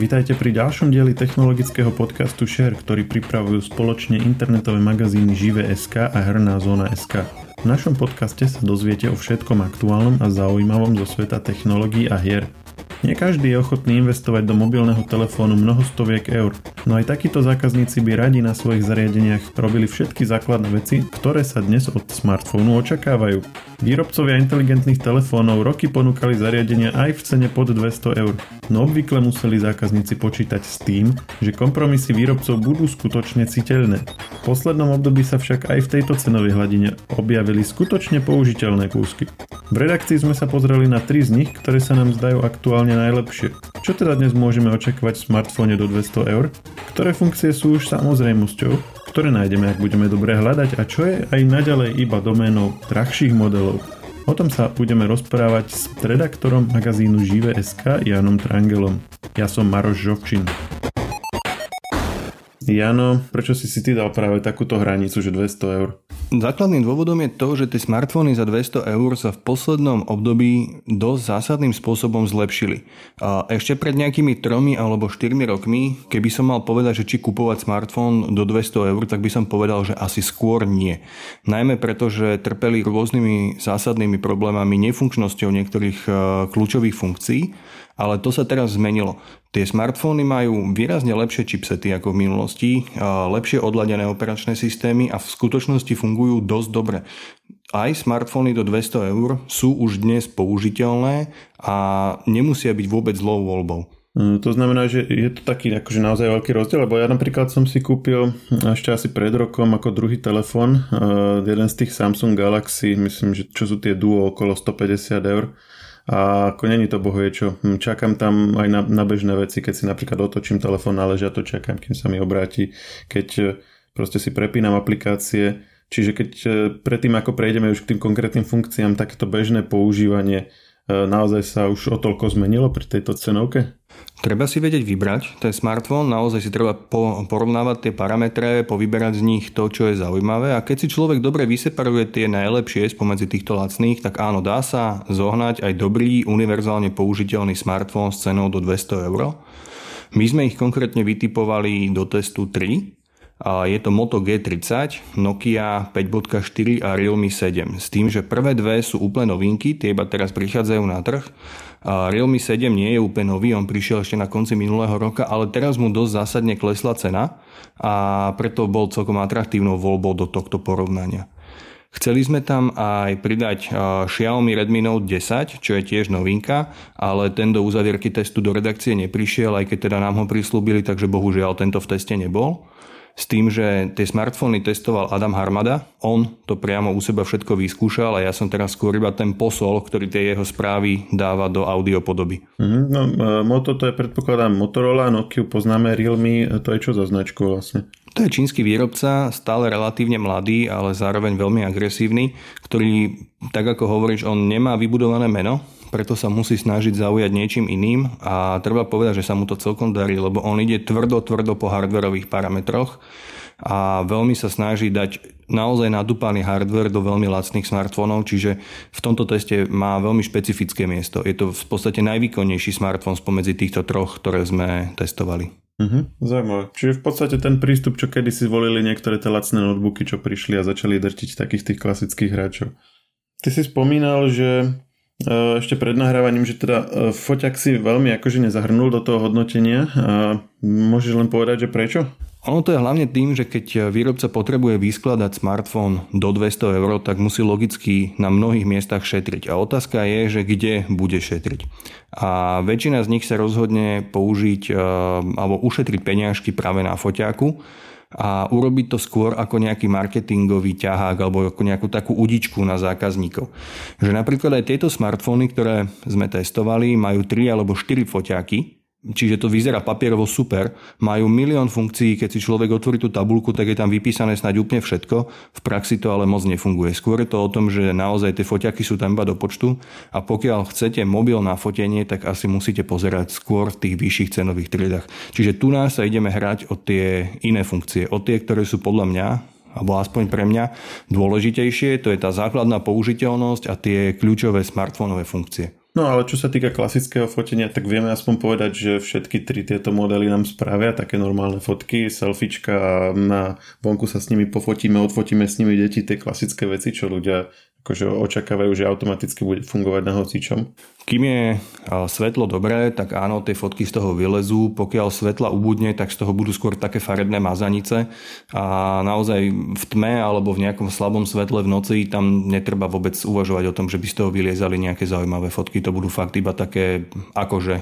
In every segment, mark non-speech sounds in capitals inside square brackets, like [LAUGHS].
Vítajte pri ďalšom dieli technologického podcastu Share, ktorý pripravujú spoločne internetové magazíny Žive.sk a Herná zóna.sk. V našom podcaste sa dozviete o všetkom aktuálnom a zaujímavom zo sveta technológií a hier. Nie každý je ochotný investovať do mobilného telefónu mnoho stoviek eur, no aj takíto zákazníci by radi na svojich zariadeniach robili všetky základné veci, ktoré sa dnes od smartfónu očakávajú. Výrobcovia inteligentných telefónov roky ponúkali zariadenia aj v cene pod 200 eur, no obvykle museli zákazníci počítať s tým, že kompromisy výrobcov budú skutočne citeľné. V poslednom období sa však aj v tejto cenovej hladine objavili skutočne použiteľné kúsky. V redakcii sme sa pozreli na tri z nich, ktoré sa nám zdajú aktuálne úplne najlepšie. Čo teda dnes môžeme očakávať v smartfóne do 200 eur? Ktoré funkcie sú už samozrejmosťou? Ktoré nájdeme, ak budeme dobre hľadať? A čo je aj naďalej iba doménou drahších modelov? O tom sa budeme rozprávať s redaktorom magazínu Žive.sk Janom Trangelom. Ja som Maroš Žovčin. Jano, prečo si si ty dal práve takúto hranicu, že 200 eur? Základným dôvodom je to, že tie smartfóny za 200 eur sa v poslednom období dosť zásadným spôsobom zlepšili. A ešte pred nejakými tromi alebo 4 rokmi, keby som mal povedať, že či kupovať smartfón do 200 eur, tak by som povedal, že asi skôr nie. Najmä preto, že trpeli rôznymi zásadnými problémami, nefunkčnosťou niektorých e, kľúčových funkcií ale to sa teraz zmenilo. Tie smartfóny majú výrazne lepšie chipsety ako v minulosti, lepšie odladené operačné systémy a v skutočnosti fungujú dosť dobre. Aj smartfóny do 200 eur sú už dnes použiteľné a nemusia byť vôbec zlou voľbou. Mm, to znamená, že je to taký akože naozaj veľký rozdiel, lebo ja napríklad som si kúpil ešte asi pred rokom ako druhý telefon jeden z tých Samsung Galaxy, myslím, že čo sú tie Duo okolo 150 eur a ako není to čo. Hm, čakám tam aj na, na bežné veci, keď si napríklad otočím telefón na to čakám, kým sa mi obráti, keď e, proste si prepínam aplikácie, čiže keď e, predtým ako prejdeme už k tým konkrétnym funkciám, takéto bežné používanie naozaj sa už o toľko zmenilo pri tejto cenovke? Treba si vedieť vybrať ten smartfón, naozaj si treba porovnávať tie parametre, povyberať z nich to, čo je zaujímavé a keď si človek dobre vyseparuje tie najlepšie spomedzi týchto lacných, tak áno, dá sa zohnať aj dobrý, univerzálne použiteľný smartfón s cenou do 200 eur. My sme ich konkrétne vytipovali do testu 3, je to Moto G30, Nokia 5.4 a Realme 7. S tým, že prvé dve sú úplne novinky, tie iba teraz prichádzajú na trh. Realme 7 nie je úplne nový, on prišiel ešte na konci minulého roka, ale teraz mu dosť zásadne klesla cena a preto bol celkom atraktívnou voľbou do tohto porovnania. Chceli sme tam aj pridať Xiaomi Redmi Note 10, čo je tiež novinka, ale ten do uzavierky testu do redakcie neprišiel, aj keď teda nám ho prislúbili, takže bohužiaľ tento v teste nebol s tým, že tie smartfóny testoval Adam Harmada. On to priamo u seba všetko vyskúšal a ja som teraz skôr iba ten posol, ktorý tie jeho správy dáva do audiopodoby. Mm, no, Moto to je predpokladám Motorola, Nokia poznáme, Realme, to je čo za značku vlastne? To je čínsky výrobca, stále relatívne mladý, ale zároveň veľmi agresívny, ktorý, tak ako hovoríš, on nemá vybudované meno, preto sa musí snažiť zaujať niečím iným a treba povedať, že sa mu to celkom darí, lebo on ide tvrdo, tvrdo po hardverových parametroch a veľmi sa snaží dať naozaj nadúpaný hardware do veľmi lacných smartfónov, čiže v tomto teste má veľmi špecifické miesto. Je to v podstate najvýkonnejší smartfón spomedzi týchto troch, ktoré sme testovali. Mhm, zaujímavé. Čiže v podstate ten prístup, čo kedy si zvolili niektoré tie lacné notebooky, čo prišli a začali drtiť takých tých klasických hráčov. Ty si spomínal, že ešte pred nahrávaním, že teda e, foťak si veľmi akože nezahrnul do toho hodnotenia. A môžeš len povedať, že prečo? Ono to je hlavne tým, že keď výrobca potrebuje vyskladať smartfón do 200 eur, tak musí logicky na mnohých miestach šetriť. A otázka je, že kde bude šetriť. A väčšina z nich sa rozhodne použiť e, alebo ušetriť peňažky práve na foťáku a urobiť to skôr ako nejaký marketingový ťahák alebo ako nejakú takú udičku na zákazníkov. Že napríklad aj tieto smartfóny, ktoré sme testovali, majú 3 alebo 4 foťáky, Čiže to vyzerá papierovo super. Majú milión funkcií, keď si človek otvorí tú tabulku, tak je tam vypísané snáď úplne všetko. V praxi to ale moc nefunguje. Skôr je to o tom, že naozaj tie foťaky sú tam iba do počtu a pokiaľ chcete mobil na fotenie, tak asi musíte pozerať skôr v tých vyšších cenových triedach. Čiže tu nás sa ideme hrať o tie iné funkcie, o tie, ktoré sú podľa mňa alebo aspoň pre mňa dôležitejšie, to je tá základná použiteľnosť a tie kľúčové smartfónové funkcie. No ale čo sa týka klasického fotenia, tak vieme aspoň povedať, že všetky tri tieto modely nám spravia také normálne fotky, selfiečka na vonku sa s nimi pofotíme, odfotíme s nimi deti, tie klasické veci, čo ľudia akože očakávajú, že automaticky bude fungovať na hocičom. Kým je svetlo dobré, tak áno, tie fotky z toho vylezú. Pokiaľ svetla ubudne, tak z toho budú skôr také farebné mazanice a naozaj v tme alebo v nejakom slabom svetle v noci tam netreba vôbec uvažovať o tom, že by z toho vyliezali nejaké zaujímavé fotky. To budú fakt iba také akože.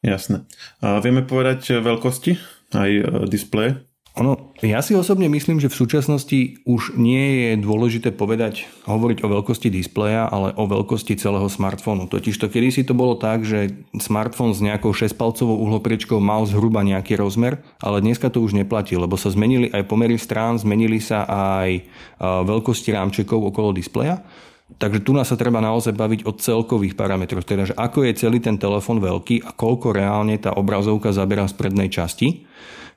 Jasné. A vieme povedať veľkosti aj e, displeje? Ono, ja si osobne myslím, že v súčasnosti už nie je dôležité povedať, hovoriť o veľkosti displeja, ale o veľkosti celého smartfónu. Totiž to kedysi to bolo tak, že smartfón s nejakou 6-palcovou uhlopriečkou mal zhruba nejaký rozmer, ale dneska to už neplatí, lebo sa zmenili aj pomery strán, zmenili sa aj veľkosti rámčekov okolo displeja. Takže tu nás sa treba naozaj baviť o celkových parametroch, teda že ako je celý ten telefón veľký a koľko reálne tá obrazovka zabera z prednej časti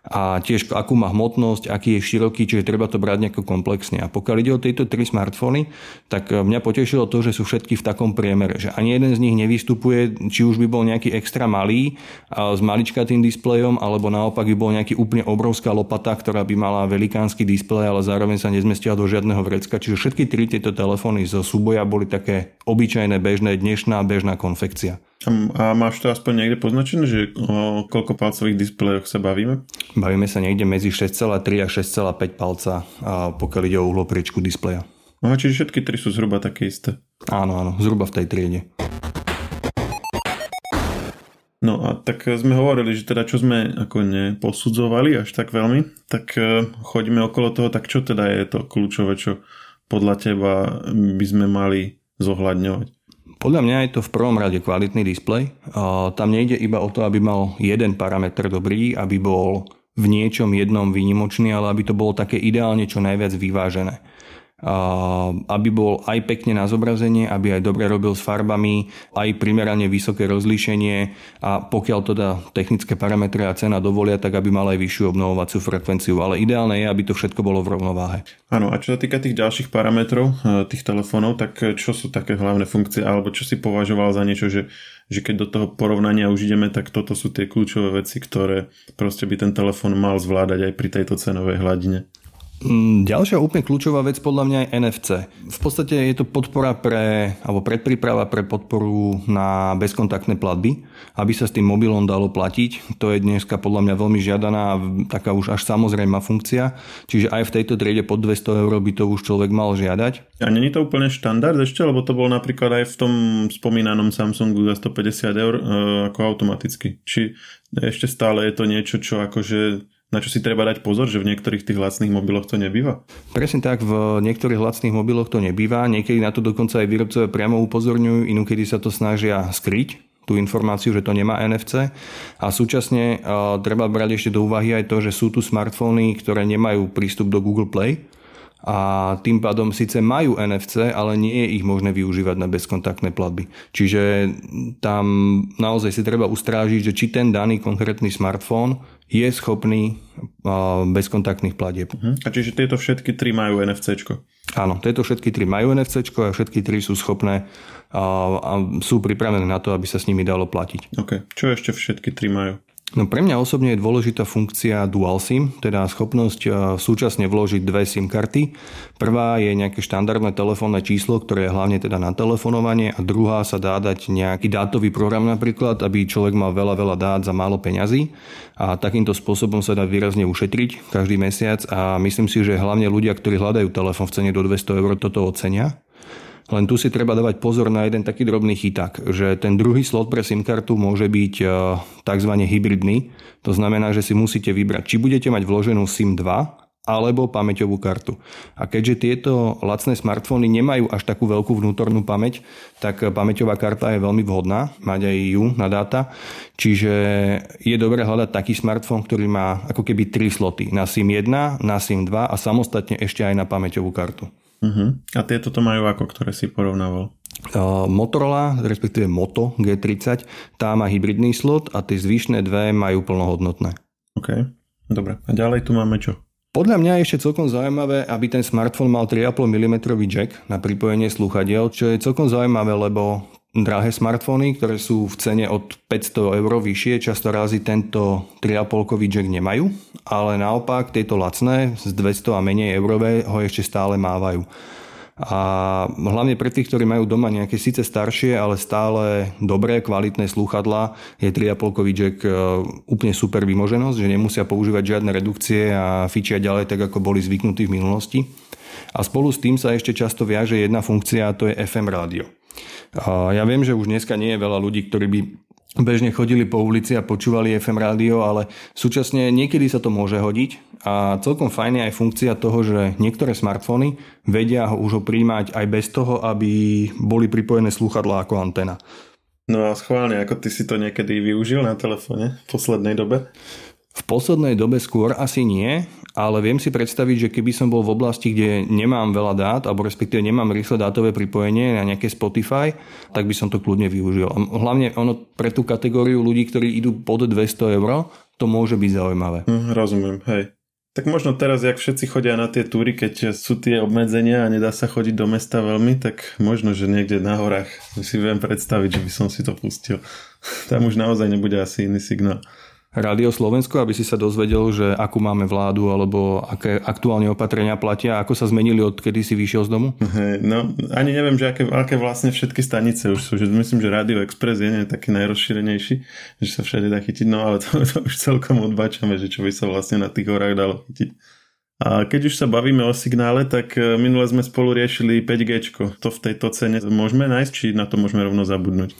a tiež akú má hmotnosť, aký je široký, čiže treba to brať nejako komplexne. A pokiaľ ide o tieto tri smartfóny, tak e, mňa potešilo to, že sú všetky v takom priemere, že ani jeden z nich nevystupuje, či už by bol nejaký extra malý s maličkatým displejom, alebo naopak by bol nejaký úplne obrovská lopata, ktorá by mala velikánsky displej, ale zároveň sa nezmestila do žiadneho vrecka. Čiže všetky tri tieto telefóny zo súboja boli také obyčajné, bežné, dnešná bežná konfekcia. A máš to aspoň niekde poznačené, že o koľko palcových displejoch sa bavíme? Bavíme sa niekde medzi 6,3 a 6,5 palca, pokiaľ ide o uhlopriečku displeja. Aha, čiže všetky tri sú zhruba také isté. Áno, áno, zhruba v tej triede. No a tak sme hovorili, že teda čo sme ako neposudzovali až tak veľmi, tak e, chodíme okolo toho, tak čo teda je to kľúčové, čo podľa teba by sme mali zohľadňovať? Podľa mňa je to v prvom rade kvalitný displej. Tam nejde iba o to, aby mal jeden parameter dobrý, aby bol v niečom jednom výnimočný, ale aby to bolo také ideálne čo najviac vyvážené aby bol aj pekne na zobrazenie, aby aj dobre robil s farbami, aj primerane vysoké rozlíšenie a pokiaľ teda technické parametre a cena dovolia, tak aby mal aj vyššiu obnovovaciu frekvenciu. Ale ideálne je, aby to všetko bolo v rovnováhe. Áno, a čo sa týka tých ďalších parametrov e, tých telefónov, tak e, čo sú také hlavné funkcie, alebo čo si považoval za niečo, že, že keď do toho porovnania už ideme, tak toto sú tie kľúčové veci, ktoré proste by ten telefón mal zvládať aj pri tejto cenovej hladine. Mm, ďalšia úplne kľúčová vec podľa mňa je NFC. V podstate je to podpora pre, alebo predpríprava pre podporu na bezkontaktné platby, aby sa s tým mobilom dalo platiť. To je dneska podľa mňa veľmi žiadaná, taká už až samozrejmá funkcia. Čiže aj v tejto triede pod 200 eur by to už človek mal žiadať. A není to úplne štandard ešte, lebo to bol napríklad aj v tom spomínanom Samsungu za 150 eur e, ako automaticky. Či ešte stále je to niečo, čo akože na čo si treba dať pozor, že v niektorých tých lacných mobiloch to nebýva? Presne tak, v niektorých lacných mobiloch to nebýva. Niekedy na to dokonca aj výrobcovia priamo upozorňujú, inokedy sa to snažia skryť tú informáciu, že to nemá NFC a súčasne uh, treba brať ešte do úvahy aj to, že sú tu smartfóny, ktoré nemajú prístup do Google Play a tým pádom síce majú NFC, ale nie je ich možné využívať na bezkontaktné platby. Čiže tam naozaj si treba ustrážiť, že či ten daný konkrétny smartfón je schopný bezkontaktných platieb. Uh-huh. A čiže tieto všetky tri majú NFC? Áno, tieto všetky tri majú NFC a všetky tri sú schopné a sú pripravené na to, aby sa s nimi dalo platiť. OK. Čo ešte všetky tri majú? No pre mňa osobne je dôležitá funkcia Dual SIM, teda schopnosť e, súčasne vložiť dve SIM karty. Prvá je nejaké štandardné telefónne číslo, ktoré je hlavne teda na telefonovanie a druhá sa dá dať nejaký dátový program napríklad, aby človek mal veľa, veľa dát za málo peňazí a takýmto spôsobom sa dá výrazne ušetriť každý mesiac a myslím si, že hlavne ľudia, ktorí hľadajú telefón v cene do 200 eur, toto ocenia. Len tu si treba dávať pozor na jeden taký drobný chyták, že ten druhý slot pre SIM kartu môže byť e, tzv. hybridný. To znamená, že si musíte vybrať, či budete mať vloženú SIM 2 alebo pamäťovú kartu. A keďže tieto lacné smartfóny nemajú až takú veľkú vnútornú pamäť, tak pamäťová karta je veľmi vhodná, mať aj ju na dáta. Čiže je dobré hľadať taký smartfón, ktorý má ako keby tri sloty. Na SIM 1, na SIM 2 a samostatne ešte aj na pamäťovú kartu. Uh-huh. A tieto to majú ako, ktoré si porovnával? Uh, Motorola, respektíve Moto G30, tá má hybridný slot a tie zvyšné dve majú plnohodnotné. OK, dobre. A ďalej tu máme čo? Podľa mňa je ešte celkom zaujímavé, aby ten smartfón mal 3,5 mm jack na pripojenie slúchadiel, čo je celkom zaujímavé, lebo drahé smartfóny, ktoré sú v cene od 500 eur vyššie, často razy tento 3,5 jack nemajú, ale naopak tieto lacné z 200 a menej eurové ho ešte stále mávajú. A hlavne pre tých, ktorí majú doma nejaké síce staršie, ale stále dobré, kvalitné slúchadlá, je 3,5 jack e, úplne super vymoženosť, že nemusia používať žiadne redukcie a fičia ďalej tak, ako boli zvyknutí v minulosti. A spolu s tým sa ešte často viaže jedna funkcia a to je FM rádio. A ja viem, že už dneska nie je veľa ľudí, ktorí by bežne chodili po ulici a počúvali FM rádio, ale súčasne niekedy sa to môže hodiť a celkom fajn je aj funkcia toho, že niektoré smartfóny vedia ho už ho príjmať aj bez toho, aby boli pripojené slúchadlá ako antena. No a schválne, ako ty si to niekedy využil na telefóne v poslednej dobe? V poslednej dobe skôr asi nie, ale viem si predstaviť, že keby som bol v oblasti, kde nemám veľa dát, alebo respektíve nemám rýchle dátové pripojenie na nejaké Spotify, tak by som to kľudne využil. Hlavne ono pre tú kategóriu ľudí, ktorí idú pod 200 eur, to môže byť zaujímavé. Hm, rozumiem, hej. Tak možno teraz, jak všetci chodia na tie túry, keď sú tie obmedzenia a nedá sa chodiť do mesta veľmi, tak možno, že niekde na horách si viem predstaviť, že by som si to pustil. Tam už naozaj nebude asi iný signál. Rádio Slovensko, aby si sa dozvedel, že akú máme vládu alebo aké aktuálne opatrenia platia, ako sa zmenili od kedy si vyšiel z domu? No, ani neviem, že aké, aké vlastne všetky stanice už sú. Že myslím, že Radio Express je taký najrozšírenejší, že sa všade dá chytiť, no ale to, to už celkom odbačame, že čo by sa vlastne na tých horách dalo chytiť. A keď už sa bavíme o signále, tak e, minule sme spolu riešili 5G. To v tejto cene môžeme nájsť, či na to môžeme rovno zabudnúť?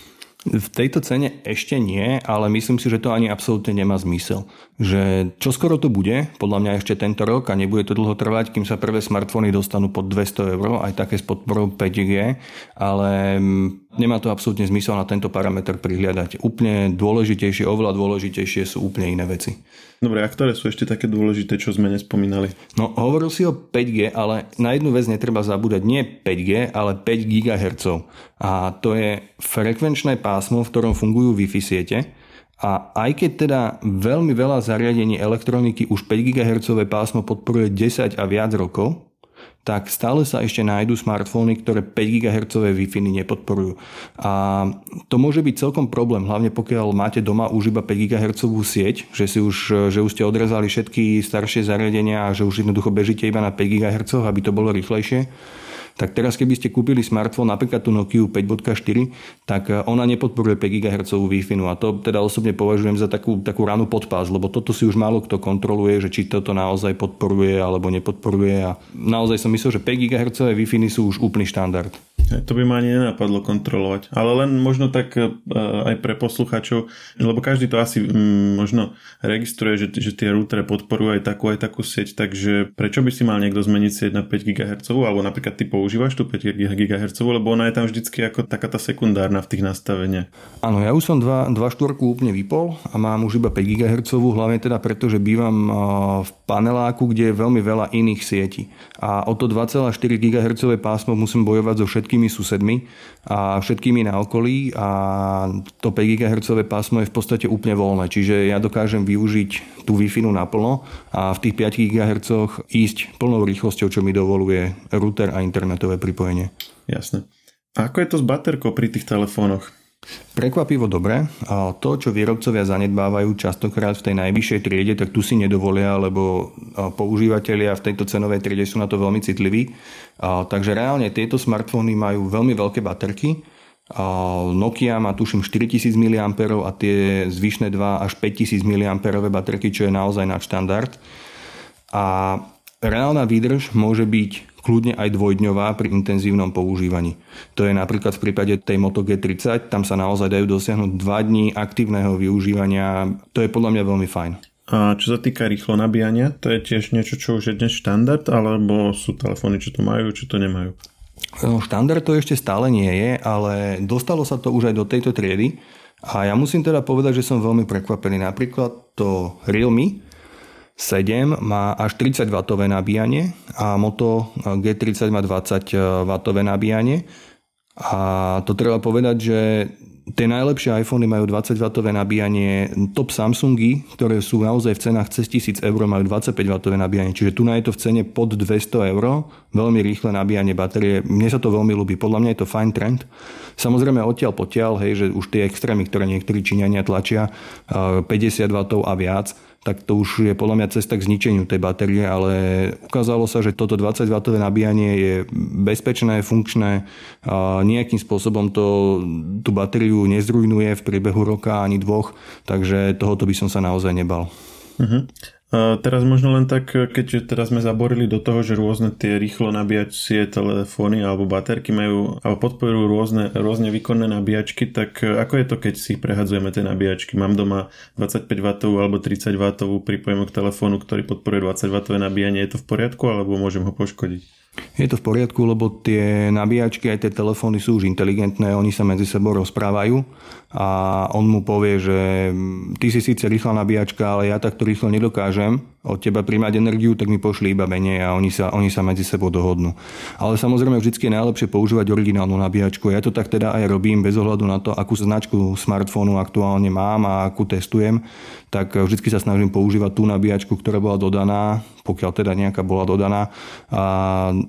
V tejto cene ešte nie, ale myslím si, že to ani absolútne nemá zmysel. Že čo skoro to bude, podľa mňa ešte tento rok a nebude to dlho trvať, kým sa prvé smartfóny dostanú pod 200 eur, aj také s podporou 5G, ale mm, nemá to absolútne zmysel na tento parameter prihliadať. Úplne dôležitejšie, oveľa dôležitejšie sú úplne iné veci. Dobre, a ktoré sú ešte také dôležité, čo sme nespomínali? No, hovoril si o 5G, ale na jednu vec netreba zabúdať. Nie 5G, ale 5 GHz. A to je frekvenčné pásmo, v ktorom fungujú Wi-Fi siete. A aj keď teda veľmi veľa zariadení elektroniky už 5 GHz pásmo podporuje 10 a viac rokov, tak stále sa ešte nájdú smartfóny, ktoré 5 GHz Wi-Fi nepodporujú. A to môže byť celkom problém, hlavne pokiaľ máte doma už iba 5 GHz sieť, že, si už, že už ste odrezali všetky staršie zariadenia a že už jednoducho bežíte iba na 5 GHz, aby to bolo rýchlejšie tak teraz keby ste kúpili smartfón, napríklad tú Nokia 5.4, tak eh, ona nepodporuje 5 GHz Wi-Fi. No a to teda osobne považujem za takú, takú ranu podpás, lebo toto si už málo kto kontroluje, že či toto naozaj podporuje alebo nepodporuje. A naozaj som myslel, že 5 GHz Wi-Fi sú už úplný štandard. To by ma ani nenapadlo kontrolovať. Ale len možno tak eh, aj pre poslucháčov, lebo každý to asi mm, možno registruje, že, že tie routere podporujú aj takú aj takú sieť, takže prečo by si mal niekto zmeniť sieť na 5 GHz alebo napríklad typov používaš tú 5 GHz, lebo ona je tam vždycky ako taká tá sekundárna v tých nastaveniach. Áno, ja už som 2, 2 štvorku úplne vypol a mám už iba 5 GHz, hlavne teda preto, že bývam v paneláku, kde je veľmi veľa iných sietí. A o to 2,4 GHz pásmo musím bojovať so všetkými susedmi a všetkými na okolí a to 5 GHz pásmo je v podstate úplne voľné, čiže ja dokážem využiť tú Wi-Fi naplno a v tých 5 GHz ísť plnou rýchlosťou, čo mi dovoluje router a internet internetové pripojenie. Jasné. A ako je to s baterkou pri tých telefónoch? Prekvapivo dobre. A to, čo výrobcovia zanedbávajú častokrát v tej najvyššej triede, tak tu si nedovolia, lebo používateľia v tejto cenovej triede sú na to veľmi citliví. A, takže reálne tieto smartfóny majú veľmi veľké baterky. A Nokia má tuším 4000 mAh a tie zvyšné 2 až 5000 mAh baterky, čo je naozaj nadštandard. A reálna výdrž môže byť kľudne aj dvojdňová pri intenzívnom používaní. To je napríklad v prípade tej Moto G30, tam sa naozaj dajú dosiahnuť 2 dní aktívneho využívania. To je podľa mňa veľmi fajn. A čo sa týka rýchlo nabíjania, to je tiež niečo, čo už je dnes štandard, alebo sú telefóny, čo to majú, čo to nemajú? No, štandard to ešte stále nie je, ale dostalo sa to už aj do tejto triedy. A ja musím teda povedať, že som veľmi prekvapený. Napríklad to Realme, 7 má až 30 W nabíjanie a Moto G30 má 20 W nabíjanie. A to treba povedať, že Tie najlepšie iPhony majú 20W nabíjanie, top Samsungy, ktoré sú naozaj v cenách cez 1000 eur, majú 25W nabíjanie, čiže tu je to v cene pod 200 eur, veľmi rýchle nabíjanie batérie. Mne sa to veľmi ľúbi, podľa mňa je to fajn trend. Samozrejme odtiaľ potiaľ, hej, že už tie extrémy, ktoré niektorí Číňania tlačia, 50W a viac, tak to už je podľa mňa cesta k zničeniu tej batérie, ale ukázalo sa, že toto 20W nabíjanie je bezpečné, funkčné a nejakým spôsobom to tú batériu nezrujnuje v priebehu roka ani dvoch, takže tohoto by som sa naozaj nebal. Uh-huh. Teraz možno len tak, keď teraz sme zaborili do toho, že rôzne tie rýchlo nabíjacie telefóny alebo baterky majú alebo podporujú rôzne, rôzne výkonné nabíjačky, tak ako je to, keď si prehadzujeme tie nabíjačky? Mám doma 25W alebo 30W pripojenú k telefónu, ktorý podporuje 20W nabíjanie. Je to v poriadku alebo môžem ho poškodiť? Je to v poriadku, lebo tie nabíjačky aj tie telefóny sú už inteligentné, oni sa medzi sebou rozprávajú a on mu povie, že ty si síce rýchla nabíjačka, ale ja takto rýchlo nedokážem od teba príjmať energiu, tak mi pošli iba menej a oni sa, oni sa medzi sebou dohodnú. Ale samozrejme vždy je najlepšie používať originálnu nabíjačku. Ja to tak teda aj robím bez ohľadu na to, akú značku smartfónu aktuálne mám a akú testujem, tak vždy sa snažím používať tú nabíjačku, ktorá bola dodaná, pokiaľ teda nejaká bola dodaná a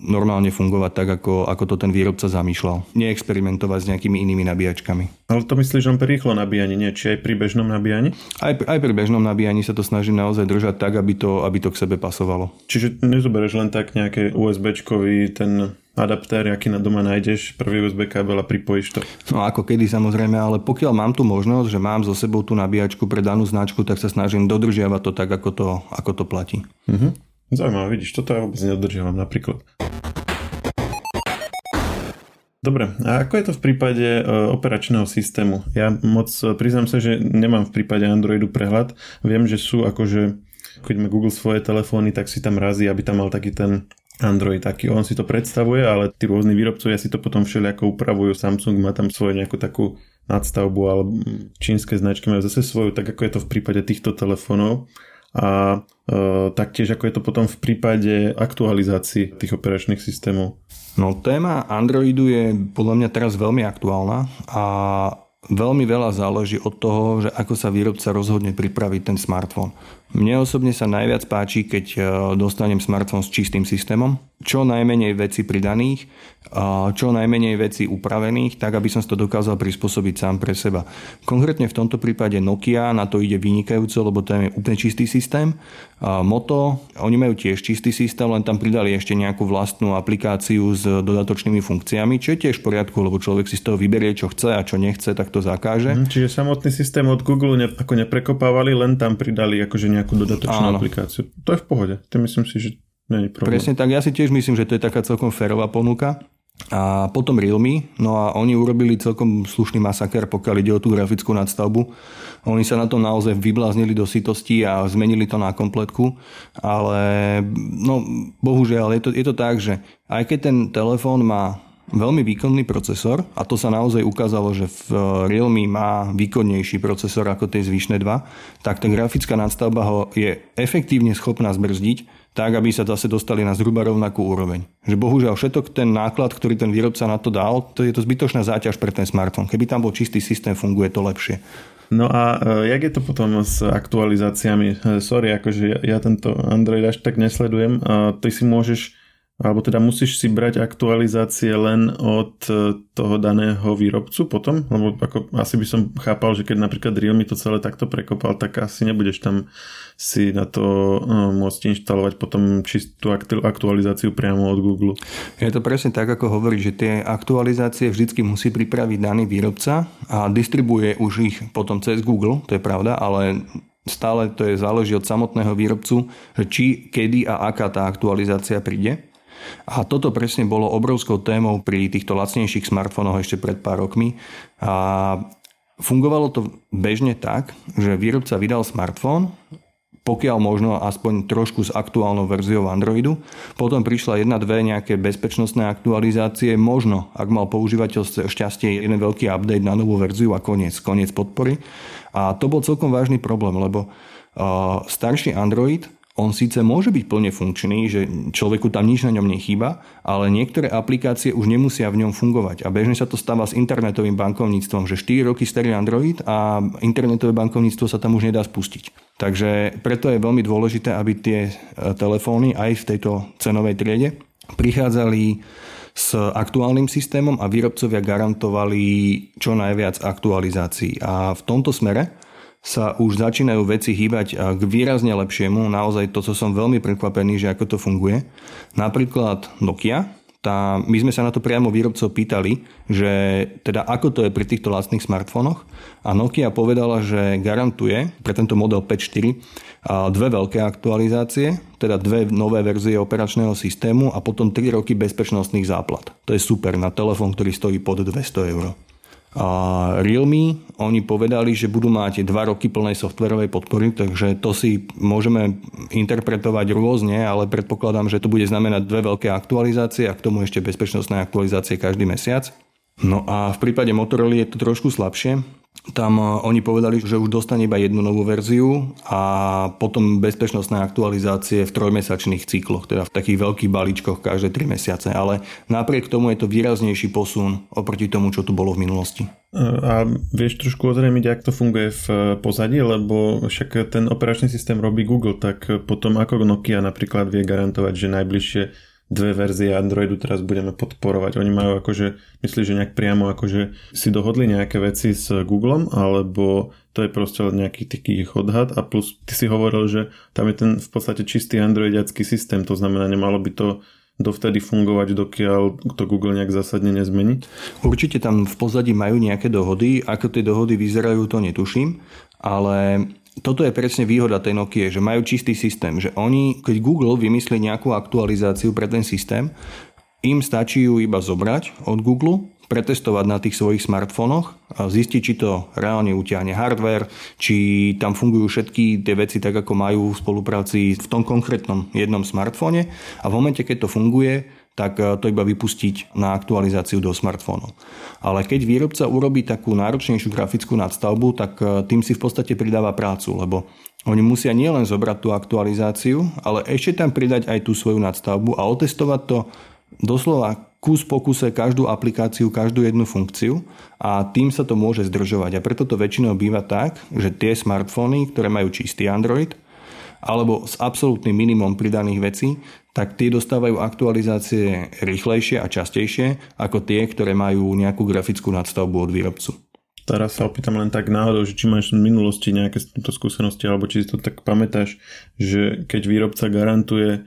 normálne fungovať tak, ako, ako to ten výrobca zamýšľal. Neexperimentovať s nejakými inými nabíjačkami. Ale to myslíš len pri rýchlo nabíjaní, nie? Či aj pri bežnom nabíjaní? Aj, aj pri bežnom nabíjaní sa to snažím naozaj držať tak, aby to, aby to k sebe pasovalo. Čiže nezoberieš len tak nejaké USB-čkový ten adaptér, aký na doma nájdeš, prvý USB kábel a pripojíš to. No ako kedy samozrejme, ale pokiaľ mám tu možnosť, že mám so sebou tú nabíjačku pre danú značku, tak sa snažím dodržiavať to tak, ako to, ako to platí. Uh-huh. Zaujímavé, vidíš, toto ja vôbec nedodržiavam napríklad. Dobre, a ako je to v prípade e, operačného systému? Ja moc e, priznám sa, že nemám v prípade Androidu prehľad. Viem, že sú akože, keď má Google svoje telefóny, tak si tam razí, aby tam mal taký ten Android taký. On si to predstavuje, ale tí rôzni výrobcovia si to potom všelijako upravujú. Samsung má tam svoju nejakú takú nadstavbu, ale čínske značky majú zase svoju, tak ako je to v prípade týchto telefónov. A e, taktiež ako je to potom v prípade aktualizácií tých operačných systémov. No téma Androidu je podľa mňa teraz veľmi aktuálna a veľmi veľa záleží od toho, že ako sa výrobca rozhodne pripraviť ten smartfón. Mne osobne sa najviac páči, keď e, dostanem smartfón s čistým systémom, čo najmenej veci pridaných, čo najmenej veci upravených, tak aby som to dokázal prispôsobiť sám pre seba. Konkrétne v tomto prípade Nokia na to ide vynikajúco, lebo tam je úplne čistý systém. Moto, oni majú tiež čistý systém, len tam pridali ešte nejakú vlastnú aplikáciu s dodatočnými funkciami, čo je tiež v poriadku, lebo človek si z toho vyberie, čo chce a čo nechce, tak to zakáže. Mhm, čiže samotný systém od Google ne, ako neprekopávali, len tam pridali akože nejakú dodatočnú Áno. aplikáciu. To je v pohode. To myslím si, že je problém. Presne tak. Ja si tiež myslím, že to je taká celkom férová ponuka. A potom Realme, no a oni urobili celkom slušný masaker, pokiaľ ide o tú grafickú nadstavbu. Oni sa na to naozaj vybláznili do sitosti a zmenili to na kompletku, ale no bohužiaľ je to, je to tak, že aj keď ten telefón má veľmi výkonný procesor a to sa naozaj ukázalo, že v Realme má výkonnejší procesor ako tie zvyšné dva, tak tá grafická nadstavba ho je efektívne schopná zbrzdiť, tak aby sa zase dostali na zhruba rovnakú úroveň. Že bohužiaľ všetok ten náklad, ktorý ten výrobca na to dal, to je to zbytočná záťaž pre ten smartfón. Keby tam bol čistý systém, funguje to lepšie. No a e, jak je to potom s aktualizáciami? E, sorry, akože ja, ja tento Android až tak nesledujem. Ty si môžeš alebo teda musíš si brať aktualizácie len od e, toho daného výrobcu potom? Lebo ako, asi by som chápal, že keď napríklad Realme to celé takto prekopal, tak asi nebudeš tam si na to uh, môcť inštalovať potom čistú aktualizáciu priamo od Google. Je to presne tak, ako hovorí, že tie aktualizácie vždycky musí pripraviť daný výrobca a distribuje už ich potom cez Google, to je pravda, ale stále to je záleží od samotného výrobcu, či, kedy a aká tá aktualizácia príde. A toto presne bolo obrovskou témou pri týchto lacnejších smartfónoch ešte pred pár rokmi. A fungovalo to bežne tak, že výrobca vydal smartfón, pokiaľ možno aspoň trošku s aktuálnou verziou Androidu. Potom prišla jedna, dve nejaké bezpečnostné aktualizácie, možno, ak mal používateľ šťastie, jeden veľký update na novú verziu a koniec, koniec podpory. A to bol celkom vážny problém, lebo uh, starší Android on síce môže byť plne funkčný, že človeku tam nič na ňom nechýba, ale niektoré aplikácie už nemusia v ňom fungovať. A bežne sa to stáva s internetovým bankovníctvom, že 4 roky starý Android a internetové bankovníctvo sa tam už nedá spustiť. Takže preto je veľmi dôležité, aby tie e, telefóny aj v tejto cenovej triede prichádzali s aktuálnym systémom a výrobcovia garantovali čo najviac aktualizácií. A v tomto smere sa už začínajú veci hýbať k výrazne lepšiemu. Naozaj to, co som veľmi prekvapený, že ako to funguje. Napríklad Nokia, tá, my sme sa na to priamo výrobcov pýtali, že teda ako to je pri týchto lacných smartfónoch a Nokia povedala, že garantuje pre tento model 5.4 dve veľké aktualizácie, teda dve nové verzie operačného systému a potom 3 roky bezpečnostných záplat. To je super na telefón, ktorý stojí pod 200 eur. Realme, oni povedali, že budú mať 2 roky plnej softverovej podpory, takže to si môžeme interpretovať rôzne, ale predpokladám, že to bude znamenať dve veľké aktualizácie a k tomu ešte bezpečnostné aktualizácie každý mesiac. No a v prípade Motorola je to trošku slabšie. Tam e, oni povedali, že už dostane iba jednu novú verziu a potom bezpečnostné aktualizácie v trojmesačných cykloch, teda v takých veľkých balíčkoch každé 3 mesiace. Ale napriek tomu je to výraznejší posun oproti tomu, čo tu bolo v minulosti. E, a vieš trošku ozrejmiť, ak to funguje v e, pozadí, lebo však ten operačný systém robí Google, tak potom ako Nokia napríklad vie garantovať, že najbližšie dve verzie Androidu teraz budeme podporovať. Oni majú akože, myslíš, že nejak priamo akože si dohodli nejaké veci s Googlem, alebo to je proste nejaký taký odhad a plus ty si hovoril, že tam je ten v podstate čistý androidiacký systém, to znamená, nemalo by to dovtedy fungovať, dokiaľ to Google nejak zásadne nezmení? Určite tam v pozadí majú nejaké dohody. Ako tie dohody vyzerajú, to netuším. Ale toto je presne výhoda tej Nokia, že majú čistý systém, že oni, keď Google vymyslí nejakú aktualizáciu pre ten systém, im stačí ju iba zobrať od Google, pretestovať na tých svojich smartfónoch a zistiť, či to reálne utiahne hardware, či tam fungujú všetky tie veci tak, ako majú v spolupráci v tom konkrétnom jednom smartfóne. A v momente, keď to funguje, tak e, to iba vypustiť na aktualizáciu do smartfónu. Ale keď výrobca urobí takú náročnejšiu grafickú nadstavbu, tak e, tým si v podstate pridáva prácu, lebo oni musia nielen zobrať tú aktualizáciu, ale ešte tam pridať aj tú svoju nadstavbu a otestovať to doslova kus po kuse každú aplikáciu, každú jednu funkciu a tým sa to môže zdržovať. A preto to väčšinou býva tak, že tie smartfóny, ktoré majú čistý Android, alebo s absolútnym minimum pridaných vecí, tak tie dostávajú aktualizácie rýchlejšie a častejšie ako tie, ktoré majú nejakú grafickú nadstavbu od výrobcu. Teraz sa opýtam len tak náhodou, že či máš v minulosti nejaké túto skúsenosti, alebo či si to tak pamätáš, že keď výrobca garantuje e,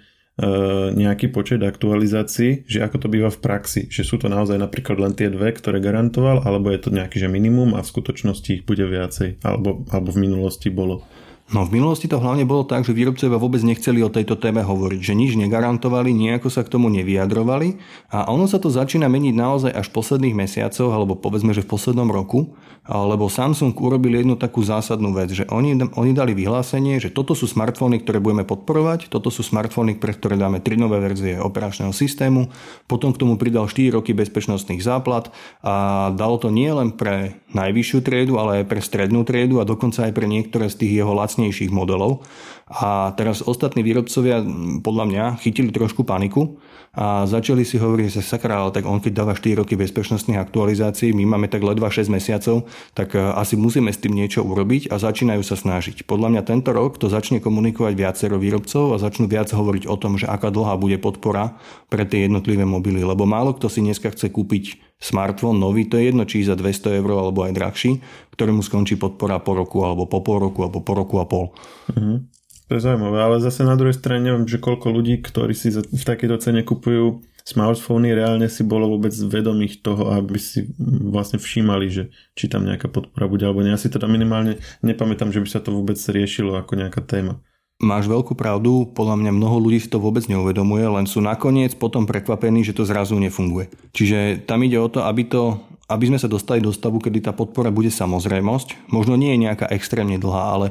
nejaký počet aktualizácií, že ako to býva v praxi, že sú to naozaj napríklad len tie dve, ktoré garantoval, alebo je to nejaký že minimum a v skutočnosti ich bude viacej, alebo, alebo v minulosti bolo. No v minulosti to hlavne bolo tak, že výrobcovia vôbec nechceli o tejto téme hovoriť, že nič negarantovali, nejako sa k tomu nevyjadrovali a ono sa to začína meniť naozaj až v posledných mesiacoch, alebo povedzme, že v poslednom roku, lebo Samsung urobil jednu takú zásadnú vec, že oni, oni dali vyhlásenie, že toto sú smartfóny, ktoré budeme podporovať, toto sú smartfóny, pre ktoré dáme tri nové verzie operačného systému, potom k tomu pridal 4 roky bezpečnostných záplat a dal to nie len pre najvyššiu triedu, ale aj pre strednú triedu a dokonca aj pre niektoré z tých jeho lacnejších modelov. A teraz ostatní výrobcovia podľa mňa chytili trošku paniku a začali si hovoriť, že sakra, ale tak on keď dáva 4 roky bezpečnostných aktualizácií, my máme tak ledva 6 mesiacov, tak e, asi musíme s tým niečo urobiť a začínajú sa snažiť. Podľa mňa tento rok to začne komunikovať viacero výrobcov a začnú viac hovoriť o tom, že aká dlhá bude podpora pre tie jednotlivé mobily, lebo málo kto si dneska chce kúpiť smartfón nový, to je jedno či za 200 eur alebo aj drahší, ktorému skončí podpora po roku alebo po pol roku alebo po roku a pol. Mm-hmm. To je zaujímavé, ale zase na druhej strane neviem, že koľko ľudí, ktorí si v takejto cene kupujú smartfóny, reálne si bolo vôbec vedomých toho, aby si vlastne všímali, že či tam nejaká podpora bude alebo nie. Ja si teda minimálne nepamätám, že by sa to vôbec riešilo ako nejaká téma. Máš veľkú pravdu, podľa mňa mnoho ľudí si to vôbec neuvedomuje, len sú nakoniec potom prekvapení, že to zrazu nefunguje. Čiže tam ide o to, aby to aby sme sa dostali do stavu, kedy tá podpora bude samozrejmosť. Možno nie je nejaká extrémne dlhá, ale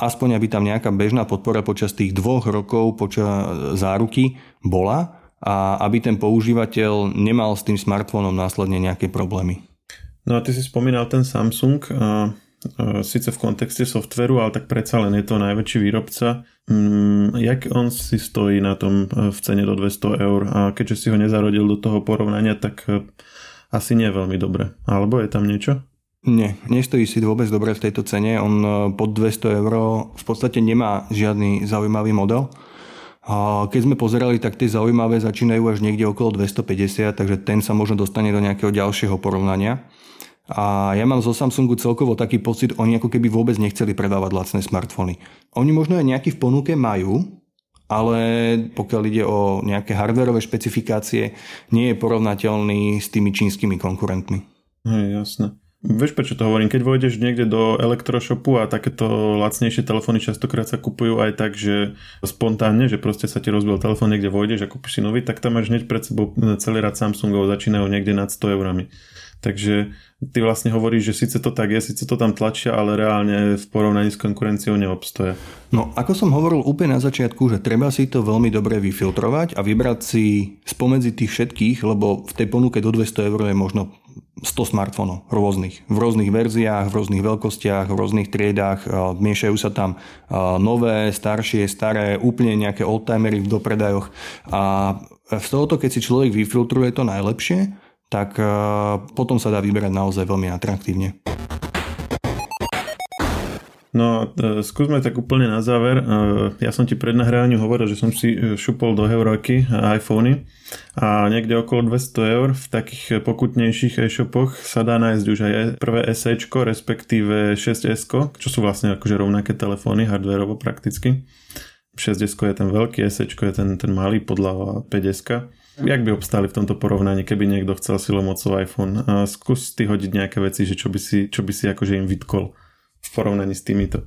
aspoň aby tam nejaká bežná podpora počas tých dvoch rokov počas záruky bola a aby ten používateľ nemal s tým smartfónom následne nejaké problémy. No a ty si spomínal ten Samsung. síce v kontexte softveru, ale tak predsa len je to najväčší výrobca. Mm, jak on si stojí na tom v cene do 200 eur a keďže si ho nezarodil do toho porovnania, tak asi nie veľmi dobre. Alebo je tam niečo? Nie, nestojí si vôbec dobre v tejto cene. On pod 200 eur v podstate nemá žiadny zaujímavý model. Keď sme pozerali, tak tie zaujímavé začínajú až niekde okolo 250, takže ten sa možno dostane do nejakého ďalšieho porovnania. A ja mám zo Samsungu celkovo taký pocit, oni ako keby vôbec nechceli predávať lacné smartfóny. Oni možno aj nejaký v ponuke majú, ale pokiaľ ide o nejaké hardwareové špecifikácie, nie je porovnateľný s tými čínskymi konkurentmi. Hej, jasné. Vieš, prečo to hovorím? Keď vojdeš niekde do elektroshopu a takéto lacnejšie telefóny častokrát sa kupujú aj tak, že spontánne, že proste sa ti rozbil telefón, niekde vojdeš a kúpiš si nový, tak tam máš hneď pred sebou celý rad Samsungov, začínajú niekde nad 100 eurami. Takže ty vlastne hovoríš, že síce to tak je, síce to tam tlačia, ale reálne v porovnaní s konkurenciou neobstoja. No, ako som hovoril úplne na začiatku, že treba si to veľmi dobre vyfiltrovať a vybrať si spomedzi tých všetkých, lebo v tej ponuke do 200 eur je možno 100 smartfónov rôznych, v rôznych verziách, v rôznych veľkostiach, v rôznych triedách, miešajú sa tam nové, staršie, staré, úplne nejaké oldtimery v dopredajoch a z tohoto, keď si človek vyfiltruje to najlepšie, tak eh, potom sa dá vyberať naozaj veľmi atraktívne. No, e, skúsme tak úplne na záver. E, ja som ti pred nahrávaním hovoril, že som si e, šupol do Heuroky iPhony a niekde okolo 200 eur v takých pokutnejších e-shopoch sa dá nájsť už aj prvé SE, respektíve 6S, čo sú vlastne akože rovnaké telefóny, hardwareovo prakticky. 6S je ten veľký, SE je ten, ten malý podľa 5S. Jak by obstáli v tomto porovnaní, keby niekto chcel silomocov iPhone? A skús ty hodiť nejaké veci, že čo by si, čo by si akože im vytkol v porovnaní s týmito.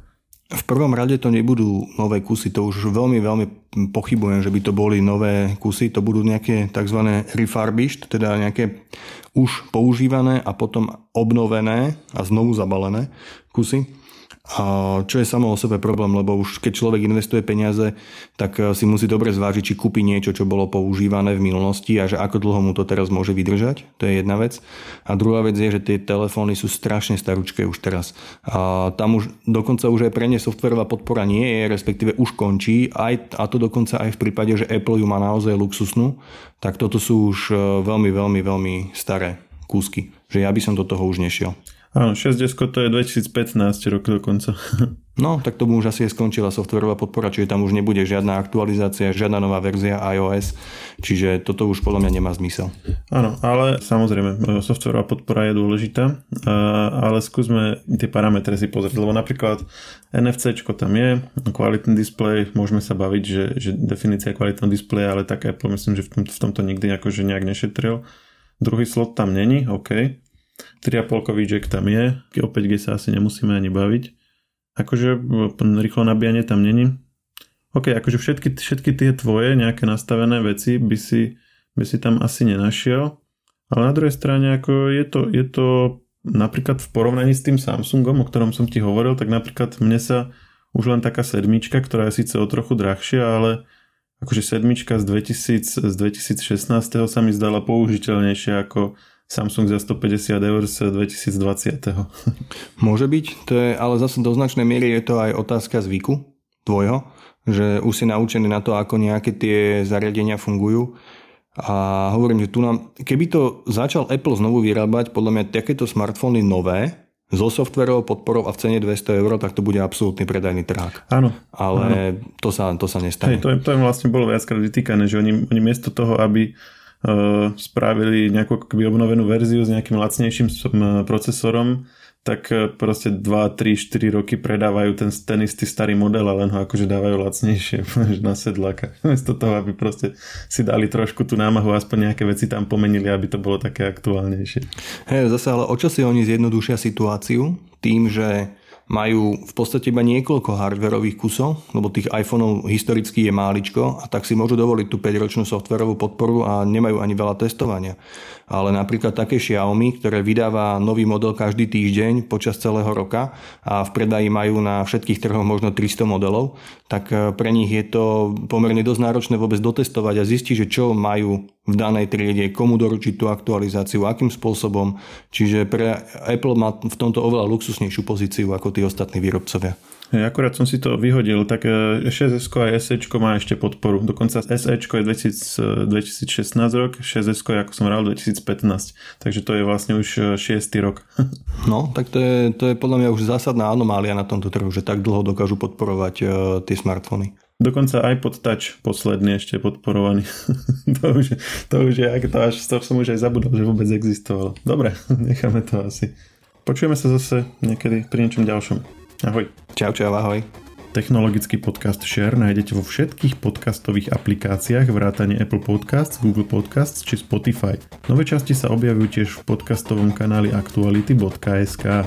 V prvom rade to nebudú nové kusy, to už veľmi, veľmi pochybujem, že by to boli nové kusy, to budú nejaké tzv. refurbished, teda nejaké už používané a potom obnovené a znovu zabalené kusy. Čo je samo o sebe problém, lebo už keď človek investuje peniaze, tak eh, si musí dobre zvážiť, či kúpi niečo, čo bolo používané v minulosti a že ako dlho mu to teraz môže vydržať. To je jedna vec. A druhá vec je, že tie telefóny sú strašne staručké už teraz. A tam už dokonca už aj pre ne softverová podpora nie je, respektíve už končí, aj, a to dokonca aj v prípade, že Apple ju má naozaj luxusnú, tak toto sú už eh, veľmi, veľmi, veľmi staré kúsky. Že ja by som do toho už nešiel. Áno, 6 to je 2015 rok dokonca. [LAUGHS] No, tak to už asi je skončila softverová podpora, čiže tam už nebude žiadna aktualizácia, žiadna nová verzia iOS, čiže toto už podľa mňa nemá zmysel. Áno, ale samozrejme, softverová podpora je dôležitá, ale skúsme tie parametre si pozrieť, lebo napríklad NFC tam je, kvalitný displej, môžeme sa baviť, že, že definícia kvalitného displeja, ale tak Apple myslím, že v, tom, v tomto nikdy akože nejak nešetril. Druhý slot tam není, OK. 3,5 jack tam je, o 5G sa asi nemusíme ani baviť. Akože rýchlo nabíjanie tam není. OK, akože všetky, všetky tie tvoje nejaké nastavené veci by si, by si tam asi nenašiel. Ale na druhej strane ako je to, je to napríklad v porovnaní s tým Samsungom, o ktorom som ti hovoril, tak napríklad mne sa už len taká sedmička, ktorá je síce o trochu drahšia, ale akože sedmička z, 2000, z 2016 sa mi zdala použiteľnejšia ako Samsung za 150 eur z 2020. Môže byť, to je, ale zase do značnej miery je to aj otázka zvyku tvojho, že už si naučený na to, ako nejaké tie zariadenia fungujú. A hovorím, že tu nám, keby to začal Apple znovu vyrábať, podľa mňa takéto smartfóny nové, so softverovou podporou a v cene 200 eur, tak to bude absolútny predajný trhák. Áno. Ale áno. To, sa, to sa nestane. Hej, to, je, to je vlastne bolo viackrát vytýkané, že oni, oni miesto toho, aby spravili nejakú akoby obnovenú verziu s nejakým lacnejším procesorom, tak eh, proste 2, 3, 4 roky predávajú ten, ten istý starý model a len ho akože dávajú lacnejšie [LAUGHS] na sedlaka. [LAUGHS] Miesto toho, aby proste si dali trošku tú námahu, aspoň nejaké veci tam pomenili, aby to bolo také aktuálnejšie. Hej, zase ale o čo si oni zjednodušia situáciu? Tým, že majú v podstate iba niekoľko hardverových kusov, lebo tých iPhoneov historicky je máličko a tak si môžu dovoliť tú 5-ročnú softverovú podporu a nemajú ani veľa testovania. Ale napríklad také Xiaomi, ktoré vydáva nový model každý týždeň počas celého roka a v predaji majú na všetkých trhoch možno 300 modelov, tak eh, pre nich je to pomerne dosť náročné vôbec dotestovať a zistiť, že čo majú v danej triede, komu doručiť tú aktualizáciu, akým spôsobom. Čiže pre Apple má v tomto oveľa luxusnejšiu pozíciu ako tí ostatní výrobcovia. Akurát som si to vyhodil, tak 6S a SE má ešte podporu. Dokonca SE je 2000, 2016 rok, 6S je, ako som hral, 2015. Takže to je vlastne už 6. rok. [LAUGHS] No, tak to je, to je podľa mňa už zásadná anomália na tomto trhu, že tak dlho dokážu podporovať uh, tie smartfóny. Dokonca iPod Touch posledný ešte podporovaný. to, [LAUGHS] už, to už je, to, až, to som už aj zabudol, že vôbec existovalo. Dobre, [LAUGHS] necháme to asi. Počujeme sa zase niekedy pri niečom ďalšom. Ahoj. Čau, čau, ahoj. Technologický podcast Share nájdete vo všetkých podcastových aplikáciách vrátane Apple Podcasts, Google Podcasts či Spotify. Nové časti sa objavujú tiež v podcastovom kanáli aktuality.sk.